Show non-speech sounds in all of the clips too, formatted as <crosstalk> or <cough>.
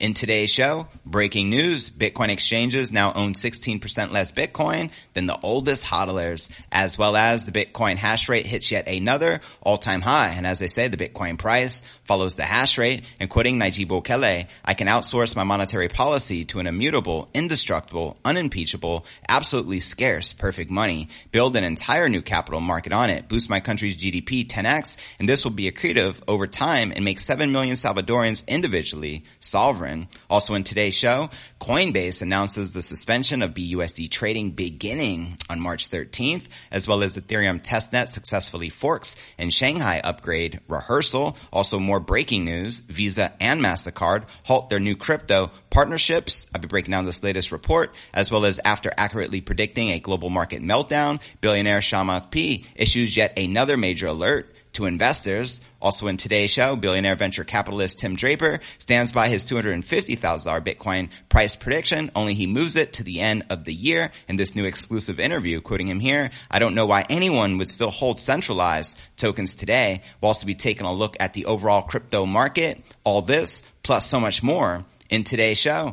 In today's show, breaking news, Bitcoin exchanges now own 16% less Bitcoin than the oldest hodlers, as well as the Bitcoin hash rate hits yet another all-time high. And as they say, the Bitcoin price follows the hash rate. And quoting Nayib Bukele, I can outsource my monetary policy to an immutable, indestructible, unimpeachable, absolutely scarce, perfect money, build an entire new capital market on it, boost my country's GDP 10x, and this will be accretive over time and make 7 million Salvadorans individually sovereign also in today's show, Coinbase announces the suspension of BUSD trading beginning on March 13th, as well as Ethereum testnet successfully forks and Shanghai upgrade rehearsal. Also more breaking news, Visa and MasterCard halt their new crypto partnerships. I'll be breaking down this latest report, as well as after accurately predicting a global market meltdown, billionaire Chamath P issues yet another major alert to investors. Also in today's show, billionaire venture capitalist Tim Draper stands by his $250,000 Bitcoin price prediction, only he moves it to the end of the year in this new exclusive interview. Quoting him here, I don't know why anyone would still hold centralized tokens today. We'll also be taking a look at the overall crypto market, all this, plus so much more in today's show.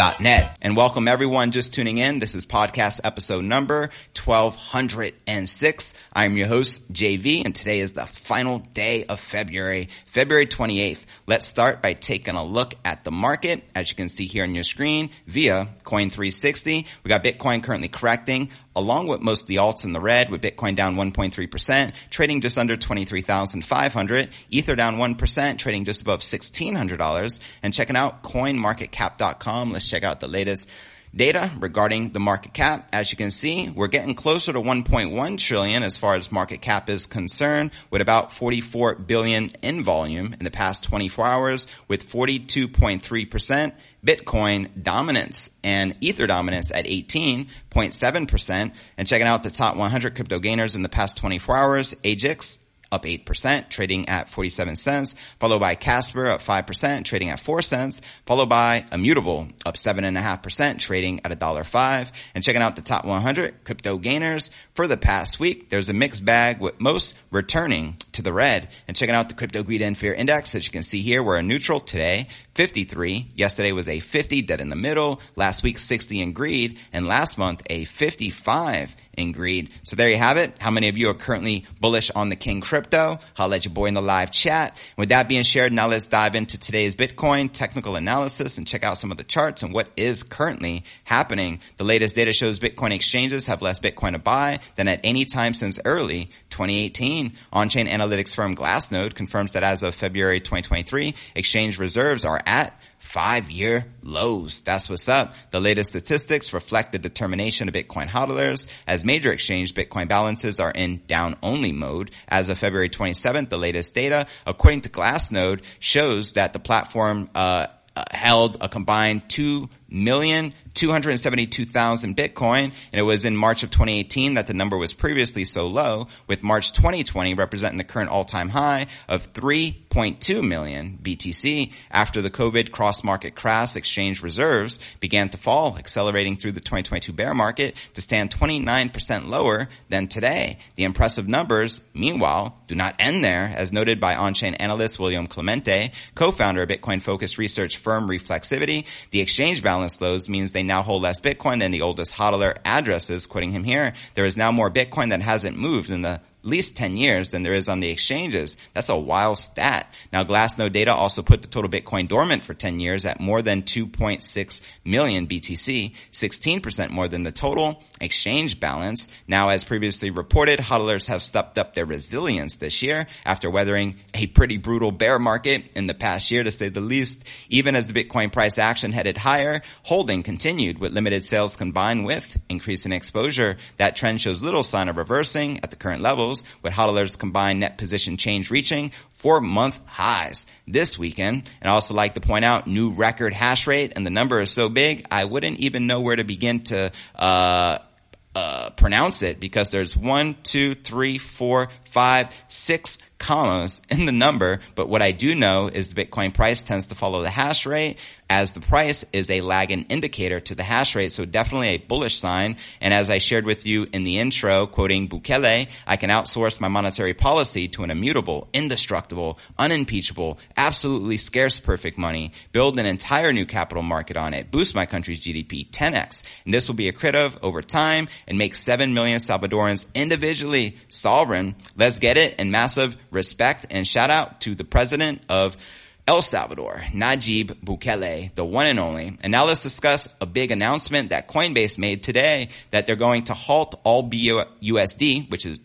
cryptonewsalerts.net. And welcome everyone just tuning in. This is podcast episode number 1206. I'm your host, JV, and today is the final day of February, February 28th. Let's start by taking a look at the market, as you can see here on your screen via Coin360. We got Bitcoin currently correcting along with most of the alts in the red with Bitcoin down 1.3%, trading just under 23,500, Ether down 1%, trading just above $1,600 and checking out coinmarketcap.com. Let's check out the latest data regarding the market cap. As you can see, we're getting closer to 1.1 trillion as far as market cap is concerned with about 44 billion in volume in the past 24 hours with 42.3% Bitcoin dominance and Ether dominance at 18.7% and checking out the top 100 crypto gainers in the past 24 hours, AGIX up 8%, trading at 47 cents, followed by Casper up 5%, trading at 4 cents, followed by Immutable up 7.5%, trading at $1.05. And checking out the top 100 crypto gainers for the past week, there's a mixed bag with most returning to the red. And checking out the Crypto Greed and Fear Index, as you can see here, we're a neutral today, 53. Yesterday was a 50, dead in the middle. Last week, 60 in greed. And last month, a 55 in greed. So there you have it. How many of you are currently bullish on the King crypto? I'll let your boy in the live chat. With that being shared, now let's dive into today's Bitcoin technical analysis and check out some of the charts and what is currently happening. The latest data shows Bitcoin exchanges have less Bitcoin to buy than at any time since early 2018. On-chain analytics firm Glassnode confirms that as of February 2023, exchange reserves are at five year lows. That's what's up. The latest statistics reflect the determination of Bitcoin hodlers as major exchange Bitcoin balances are in down only mode. As of February 27th, the latest data, according to Glassnode, shows that the platform, uh, uh, held a combined 2 million 272,000 Bitcoin, and it was in March of 2018 that the number was previously so low, with March 2020 representing the current all-time high of 3.2 million BTC after the COVID cross-market crash exchange reserves began to fall, accelerating through the 2022 bear market to stand 29% lower than today. The impressive numbers, meanwhile, do not end there, as noted by on-chain analyst William Clemente, co-founder of Bitcoin-focused research firm Reflexivity. The exchange balance lows means they now hold less Bitcoin than the oldest hodler addresses. Quoting him here, there is now more Bitcoin that hasn't moved in the least 10 years than there is on the exchanges. That's a wild stat. Now Glassnode data also put the total Bitcoin dormant for 10 years at more than 2.6 million BTC, 16% more than the total exchange balance. Now as previously reported, hodlers have stepped up their resilience this year after weathering a pretty brutal bear market in the past year to say the least. Even as the Bitcoin price action headed higher, holding continued with limited sales combined with increase in exposure. That trend shows little sign of reversing at the current levels with hodlers combined net position change reaching four month highs this weekend. And I also like to point out new record hash rate and the number is so big, I wouldn't even know where to begin to, uh, uh, pronounce it because there's one, two, three, four, five, six commas in the number. But what I do know is the Bitcoin price tends to follow the hash rate as the price is a lagging indicator to the hash rate. So definitely a bullish sign. And as I shared with you in the intro, quoting Bukele, I can outsource my monetary policy to an immutable, indestructible, unimpeachable, absolutely scarce perfect money, build an entire new capital market on it, boost my country's GDP 10x. And this will be accretive over time and make 7 million Salvadorans individually sovereign. Let's get it and massive respect and shout out to the president of El Salvador, Najib Bukele, the one and only. And now let's discuss a big announcement that Coinbase made today that they're going to halt all BUSD, which is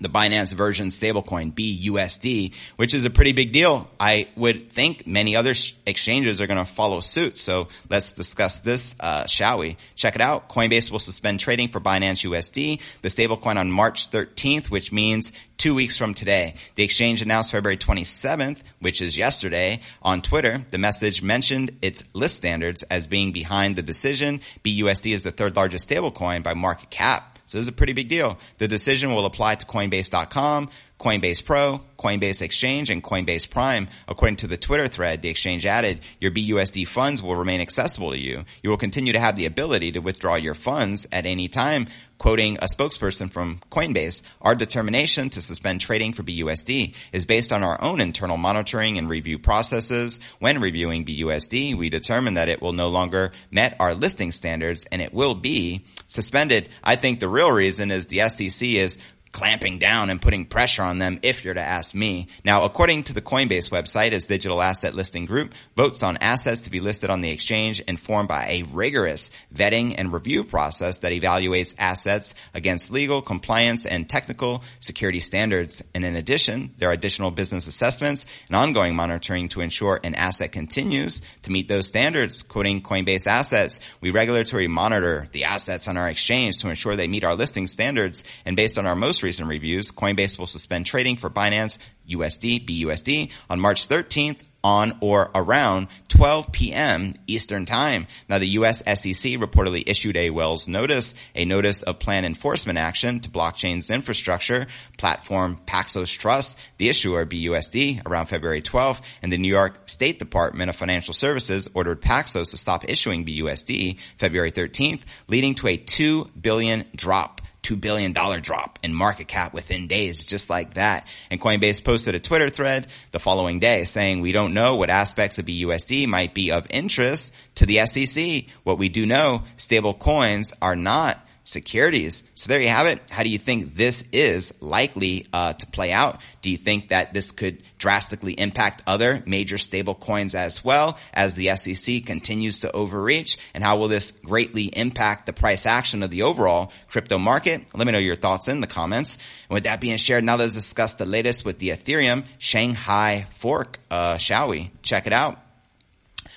the Binance version stablecoin BUSD, which is a pretty big deal. I would think many other sh- exchanges are going to follow suit. So let's discuss this, uh, shall we? Check it out. Coinbase will suspend trading for Binance USD, the stablecoin on March 13th, which means two weeks from today. The exchange announced February 27th, which is yesterday, on Twitter. The message mentioned its list standards as being behind the decision. BUSD is the third largest stablecoin by market cap. So this is a pretty big deal. The decision will apply to Coinbase.com, Coinbase Pro, Coinbase Exchange, and Coinbase Prime. According to the Twitter thread, the exchange added, your BUSD funds will remain accessible to you. You will continue to have the ability to withdraw your funds at any time. Quoting a spokesperson from Coinbase, our determination to suspend trading for BUSD is based on our own internal monitoring and review processes. When reviewing BUSD, we determined that it will no longer met our listing standards and it will be suspended. I think the real reason is the SEC is clamping down and putting pressure on them if you're to ask me. Now, according to the Coinbase website, as digital asset listing group votes on assets to be listed on the exchange informed by a rigorous vetting and review process that evaluates assets against legal, compliance, and technical security standards. And in addition, there are additional business assessments and ongoing monitoring to ensure an asset continues to meet those standards. Quoting Coinbase assets, we regulatory monitor the assets on our exchange to ensure they meet our listing standards. And based on our recent reviews, Coinbase will suspend trading for Binance USD, BUSD on March 13th on or around 12 p.m. Eastern Time. Now the U.S. SEC reportedly issued a Wells notice, a notice of plan enforcement action to blockchain's infrastructure platform Paxos Trust, the issuer BUSD, around February 12th, and the New York State Department of Financial Services ordered Paxos to stop issuing BUSD February 13th, leading to a 2 billion drop $2 billion drop in market cap within days, just like that. And Coinbase posted a Twitter thread the following day saying, we don't know what aspects of BUSD might be of interest to the SEC. What we do know, stable coins are not securities. So there you have it. How do you think this is likely uh, to play out? Do you think that this could drastically impact other major stable coins as well as the SEC continues to overreach? And how will this greatly impact the price action of the overall crypto market? Let me know your thoughts in the comments. And with that being shared, now let's discuss the latest with the Ethereum Shanghai fork. Uh, shall we? Check it out.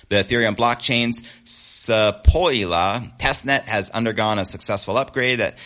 The Ethereum blockchain's Sepolia testnet has undergone a successful upgrade that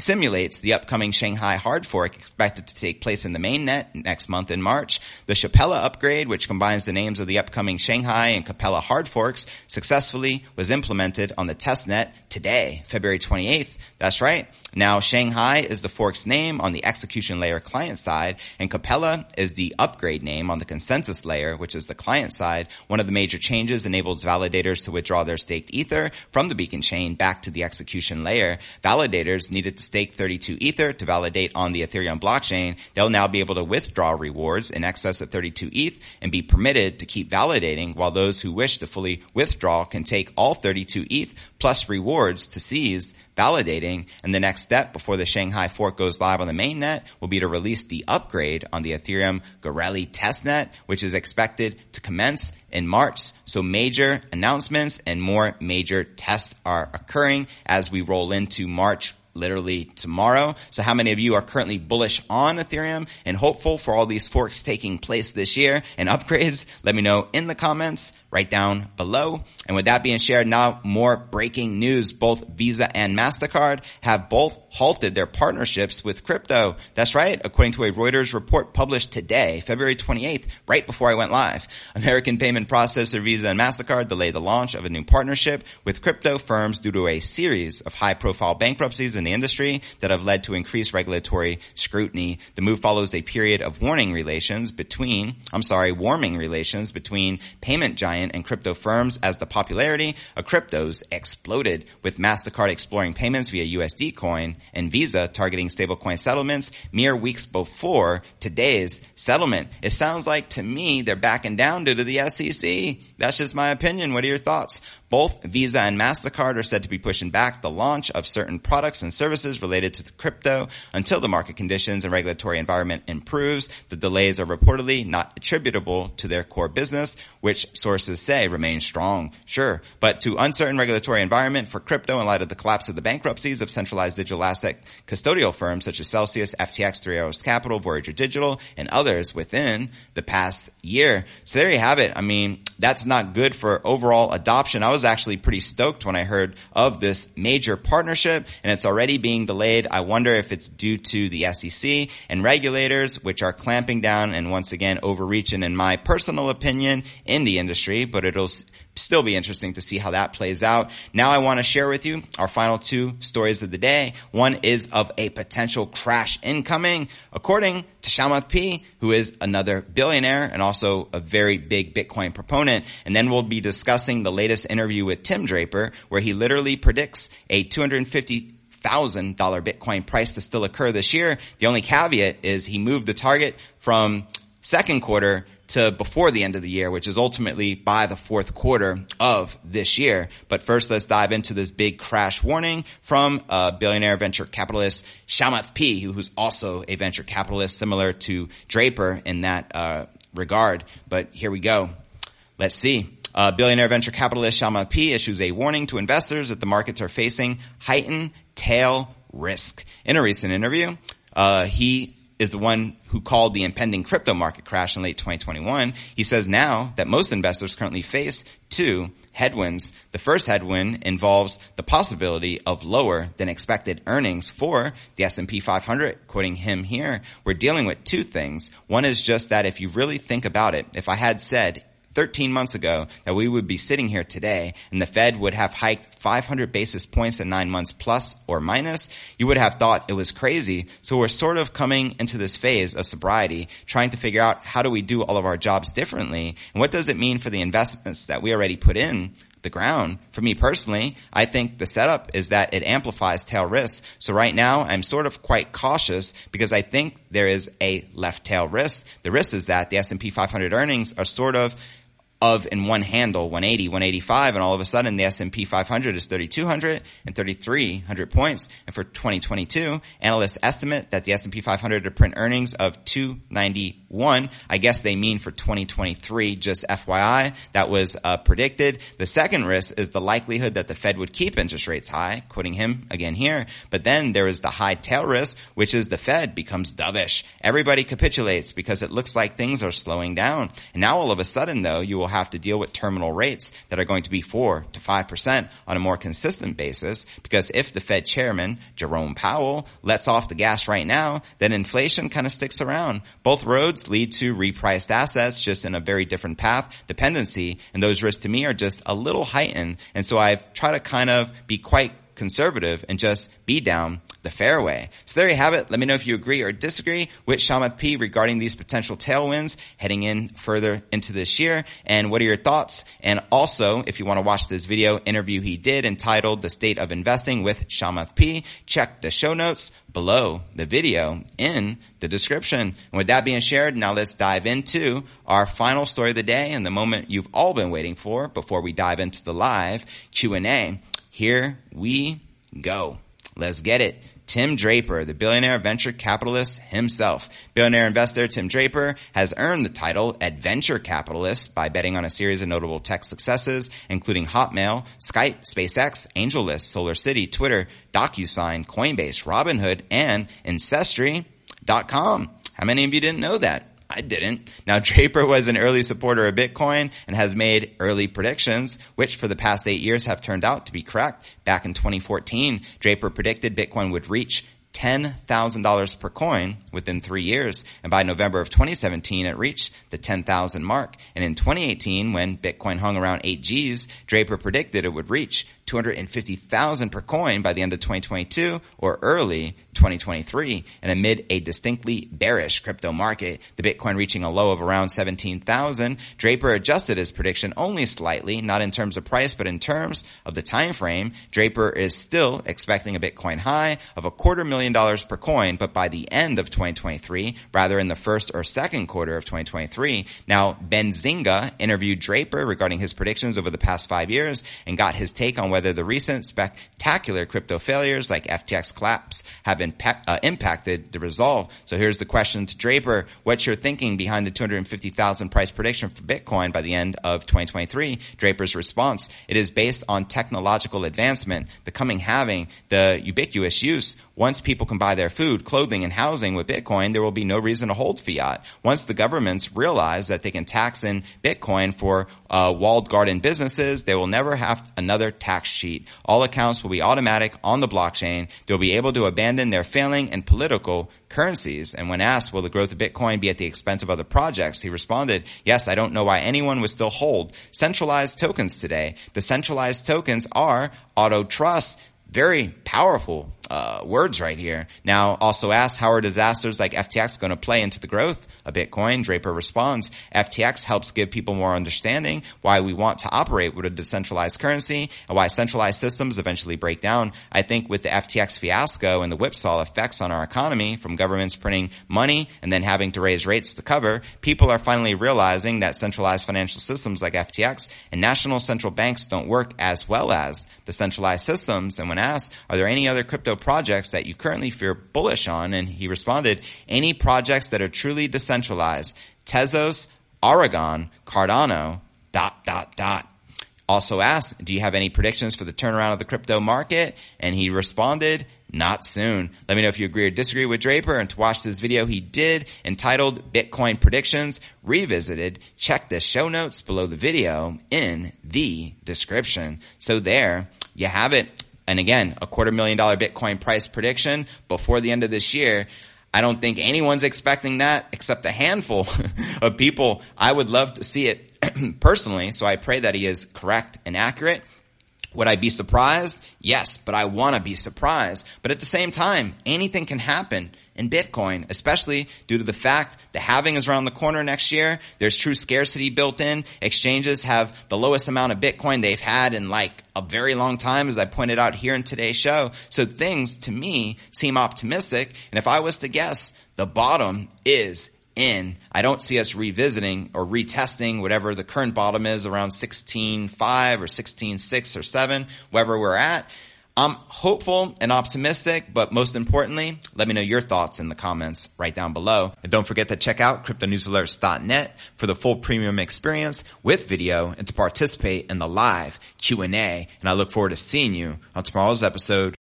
simulates the upcoming Shanghai hard fork expected to take place in the mainnet next month in March. The Shapella upgrade, which combines the names of the upcoming Shanghai and Capella hard forks, successfully was implemented on the testnet today, February 28th. That's right. Now Shanghai is the fork's name on the execution layer client side and Capella is the upgrade name on the consensus layer, which is the client side. One of the major changes enables validators to withdraw their staked ether from the beacon chain back to the execution layer. Validators needed to stake 32 ether to validate on the Ethereum blockchain. They'll now be able to withdraw rewards in excess of 32 ETH and be permitted to keep validating while those who wish to fully withdraw can take all 32 ETH plus rewards to seize validating. And the next step before the Shanghai fork goes live on the mainnet will be to release the upgrade on the Ethereum Goerli testnet, which is expected to commence in March. So major announcements and more major tests are occurring as we roll into March literally tomorrow. So how many of you are currently bullish on Ethereum and hopeful for all these forks taking place this year and upgrades? Let me know in the comments right down below. And with that being shared, now more breaking news. Both Visa and MasterCard have both halted their partnerships with crypto. That's right. According to a Reuters report published today, February 28th, right before I went live, American payment processor Visa and MasterCard delayed the launch of a new partnership with crypto firms due to a series of high profile bankruptcies in the industry that have led to increased regulatory scrutiny. The move follows a period of warning relations between, I'm sorry, warming relations between payment giants giant and crypto firms as the popularity of cryptos exploded with MasterCard exploring payments via USD coin and Visa targeting stablecoin settlements mere weeks before today's settlement. It sounds like to me they're backing down due to the SEC. That's just my opinion. What are your thoughts? Both Visa and MasterCard are said to be pushing back the launch of certain products and services related to crypto until the market conditions and regulatory environment improves. The delays are reportedly not attributable to their core business, which sources say remains strong. Sure. But to uncertain regulatory environment for crypto in light of the collapse of the bankruptcies of centralized digital asset custodial firms such as Celsius, FTX, Three Arrows Capital, Voyager Digital, and others within the past year. So there you have it. I mean, that's not good for overall adoption. I was actually pretty stoked when I heard of this major partnership and it's already being delayed. I wonder if it's due to the SEC and regulators, which are clamping down and once again overreaching in my personal opinion in the industry, but it'll still be interesting to see how that plays out. Now I want to share with you our final two stories of the day. One is of a potential crash incoming. According to Chamath P, who is another billionaire and also a very big Bitcoin proponent. And then we'll be discussing the latest interview with Tim Draper, where he literally predicts a 250 thousand dollar Bitcoin price to still occur this year. The only caveat is he moved the target from second quarter to before the end of the year, which is ultimately by the fourth quarter of this year. But first, let's dive into this big crash warning from a billionaire venture capitalist, Chamath P, who's also a venture capitalist similar to Draper in that uh, regard. But here we go. Let's see. Uh, billionaire venture capitalist Chamath P issues a warning to investors that the markets are facing heightened tail risk. In a recent interview, uh, he is the one who called the impending crypto market crash in late 2021. He says now that most investors currently face two headwinds. The first headwind involves the possibility of lower than expected earnings for the S&P 500. Quoting him here, we're dealing with two things. One is just that if you really think about it, if I had said 13 months ago that we would be sitting here today and the Fed would have hiked 500 basis points in nine months plus or minus, you would have thought it was crazy. So we're sort of coming into this phase of sobriety, trying to figure out how do we do all of our jobs differently and what does it mean for the investments that we already put in the ground. For me personally, I think the setup is that it amplifies tail risk. So right now I'm sort of quite cautious because I think there is a left tail risk. The risk is that the S&P 500 earnings are sort of of in one handle 180 185 and all of a sudden the S&P 500 is 3200 and 3300 points. And for 2022 analysts estimate that the S&P 500 to print earnings of 291 I guess they mean for 2023 just FYI that was uh, predicted. The second risk is the likelihood that the Fed would keep interest rates high quoting him again here. But then there is the high tail risk which is the Fed becomes dovish. Everybody capitulates because it looks like things are slowing down. And now all of a sudden though you will have to deal with terminal rates that are going to be four to five percent on a more consistent basis because if the Fed chairman, Jerome Powell, lets off the gas right now, then inflation kind of sticks around. Both roads lead to repriced assets just in a very different path dependency. And those risks to me are just a little heightened. And so I've tried to kind of be quite conservative and just be down the fairway. So there you have it. Let me know if you agree or disagree with Chamath P regarding these potential tailwinds heading in further into this year. And what are your thoughts? And also, if you want to watch this video interview he did entitled The State of Investing with Chamath P, check the show notes below the video in the description. And with that being shared, now let's dive into our final story of the day and the moment you've all been waiting for before we dive into the live Q&A. Here we go. Let's get it. Tim Draper, the billionaire venture capitalist himself. Billionaire investor Tim Draper has earned the title adventure capitalist by betting on a series of notable tech successes, including Hotmail, Skype, SpaceX, AngelList, SolarCity, Twitter, DocuSign, Coinbase, Robinhood, and Ancestry.com. How many of you didn't know that? I didn't. Now Draper was an early supporter of Bitcoin and has made early predictions, which for the past eight years have turned out to be correct. Back in 2014, Draper predicted Bitcoin would reach $10,000 per coin within three years. And by November of 2017, it reached the 10,000 mark. And in 2018, when Bitcoin hung around 8 Gs, Draper predicted it would reach 250,000 per coin by the end of 2022 or early 2023. And amid a distinctly bearish crypto market, the Bitcoin reaching a low of around 17,000, Draper adjusted his prediction only slightly, not in terms of price, but in terms of the time frame. Draper is still expecting a Bitcoin high of a quarter million dollars per coin, but by the end of 2023, rather in the first or second quarter of 2023. Now, Benzinga interviewed Draper regarding his predictions over the past five years and got his take on whether whether the recent spectacular crypto failures like FTX collapse have uh, impacted the resolve. So here's the question to Draper. What's your thinking behind the 250,000 price prediction for Bitcoin by the end of 2023? Draper's response, it is based on technological advancement, the coming halving, the ubiquitous use. Once people can buy their food, clothing, and housing with Bitcoin, there will be no reason to hold fiat. Once the governments realize that they can tax in Bitcoin for uh, walled garden businesses, they will never have another tax sheet. All accounts will be automatic on the blockchain. They'll be able to abandon their failing and political currencies. And when asked, will the growth of Bitcoin be at the expense of other projects? He responded, yes, I don't know why anyone would still hold centralized tokens today. The centralized tokens are auto trust very powerful uh, words right here. Now, also asked, how are disasters like FTX going to play into the growth of Bitcoin? Draper responds, FTX helps give people more understanding why we want to operate with a decentralized currency and why centralized systems eventually break down. I think with the FTX fiasco and the whipsaw effects on our economy from governments printing money and then having to raise rates to cover, people are finally realizing that centralized financial systems like FTX and national central banks don't work as well as the centralized systems. And when asked, are there any other crypto projects that you currently feel bullish on? And he responded, any projects that are truly decentralized. Tezos, Aragon, Cardano, dot, dot, dot. Also asked, do you have any predictions for the turnaround of the crypto market? And he responded, not soon. Let me know if you agree or disagree with Draper and to watch this video he did entitled Bitcoin Predictions Revisited. Check the show notes below the video in the description. So there you have it. And again, a quarter million dollar Bitcoin price prediction before the end of this year. I don't think anyone's expecting that except a handful <laughs> of people. I would love to see it <clears throat> personally. So I pray that he is correct and accurate. Would I be surprised? Yes, but I want to be surprised. But at the same time, anything can happen in Bitcoin, especially due to the fact the halving is around the corner next year. There's true scarcity built in. Exchanges have the lowest amount of Bitcoin they've had in like a very long time, as I pointed out here in today's show. So things to me seem optimistic. And if I was to guess, the bottom is in. I don't see us revisiting or retesting whatever the current bottom is around 16.5 or 16.6 or 7, wherever we're at. I'm hopeful and optimistic, but most importantly, let me know your thoughts in the comments right down below. And don't forget to check out cryptonewsalerts.net for the full premium experience with video and to participate in the live Q&A. And I look forward to seeing you on tomorrow's episode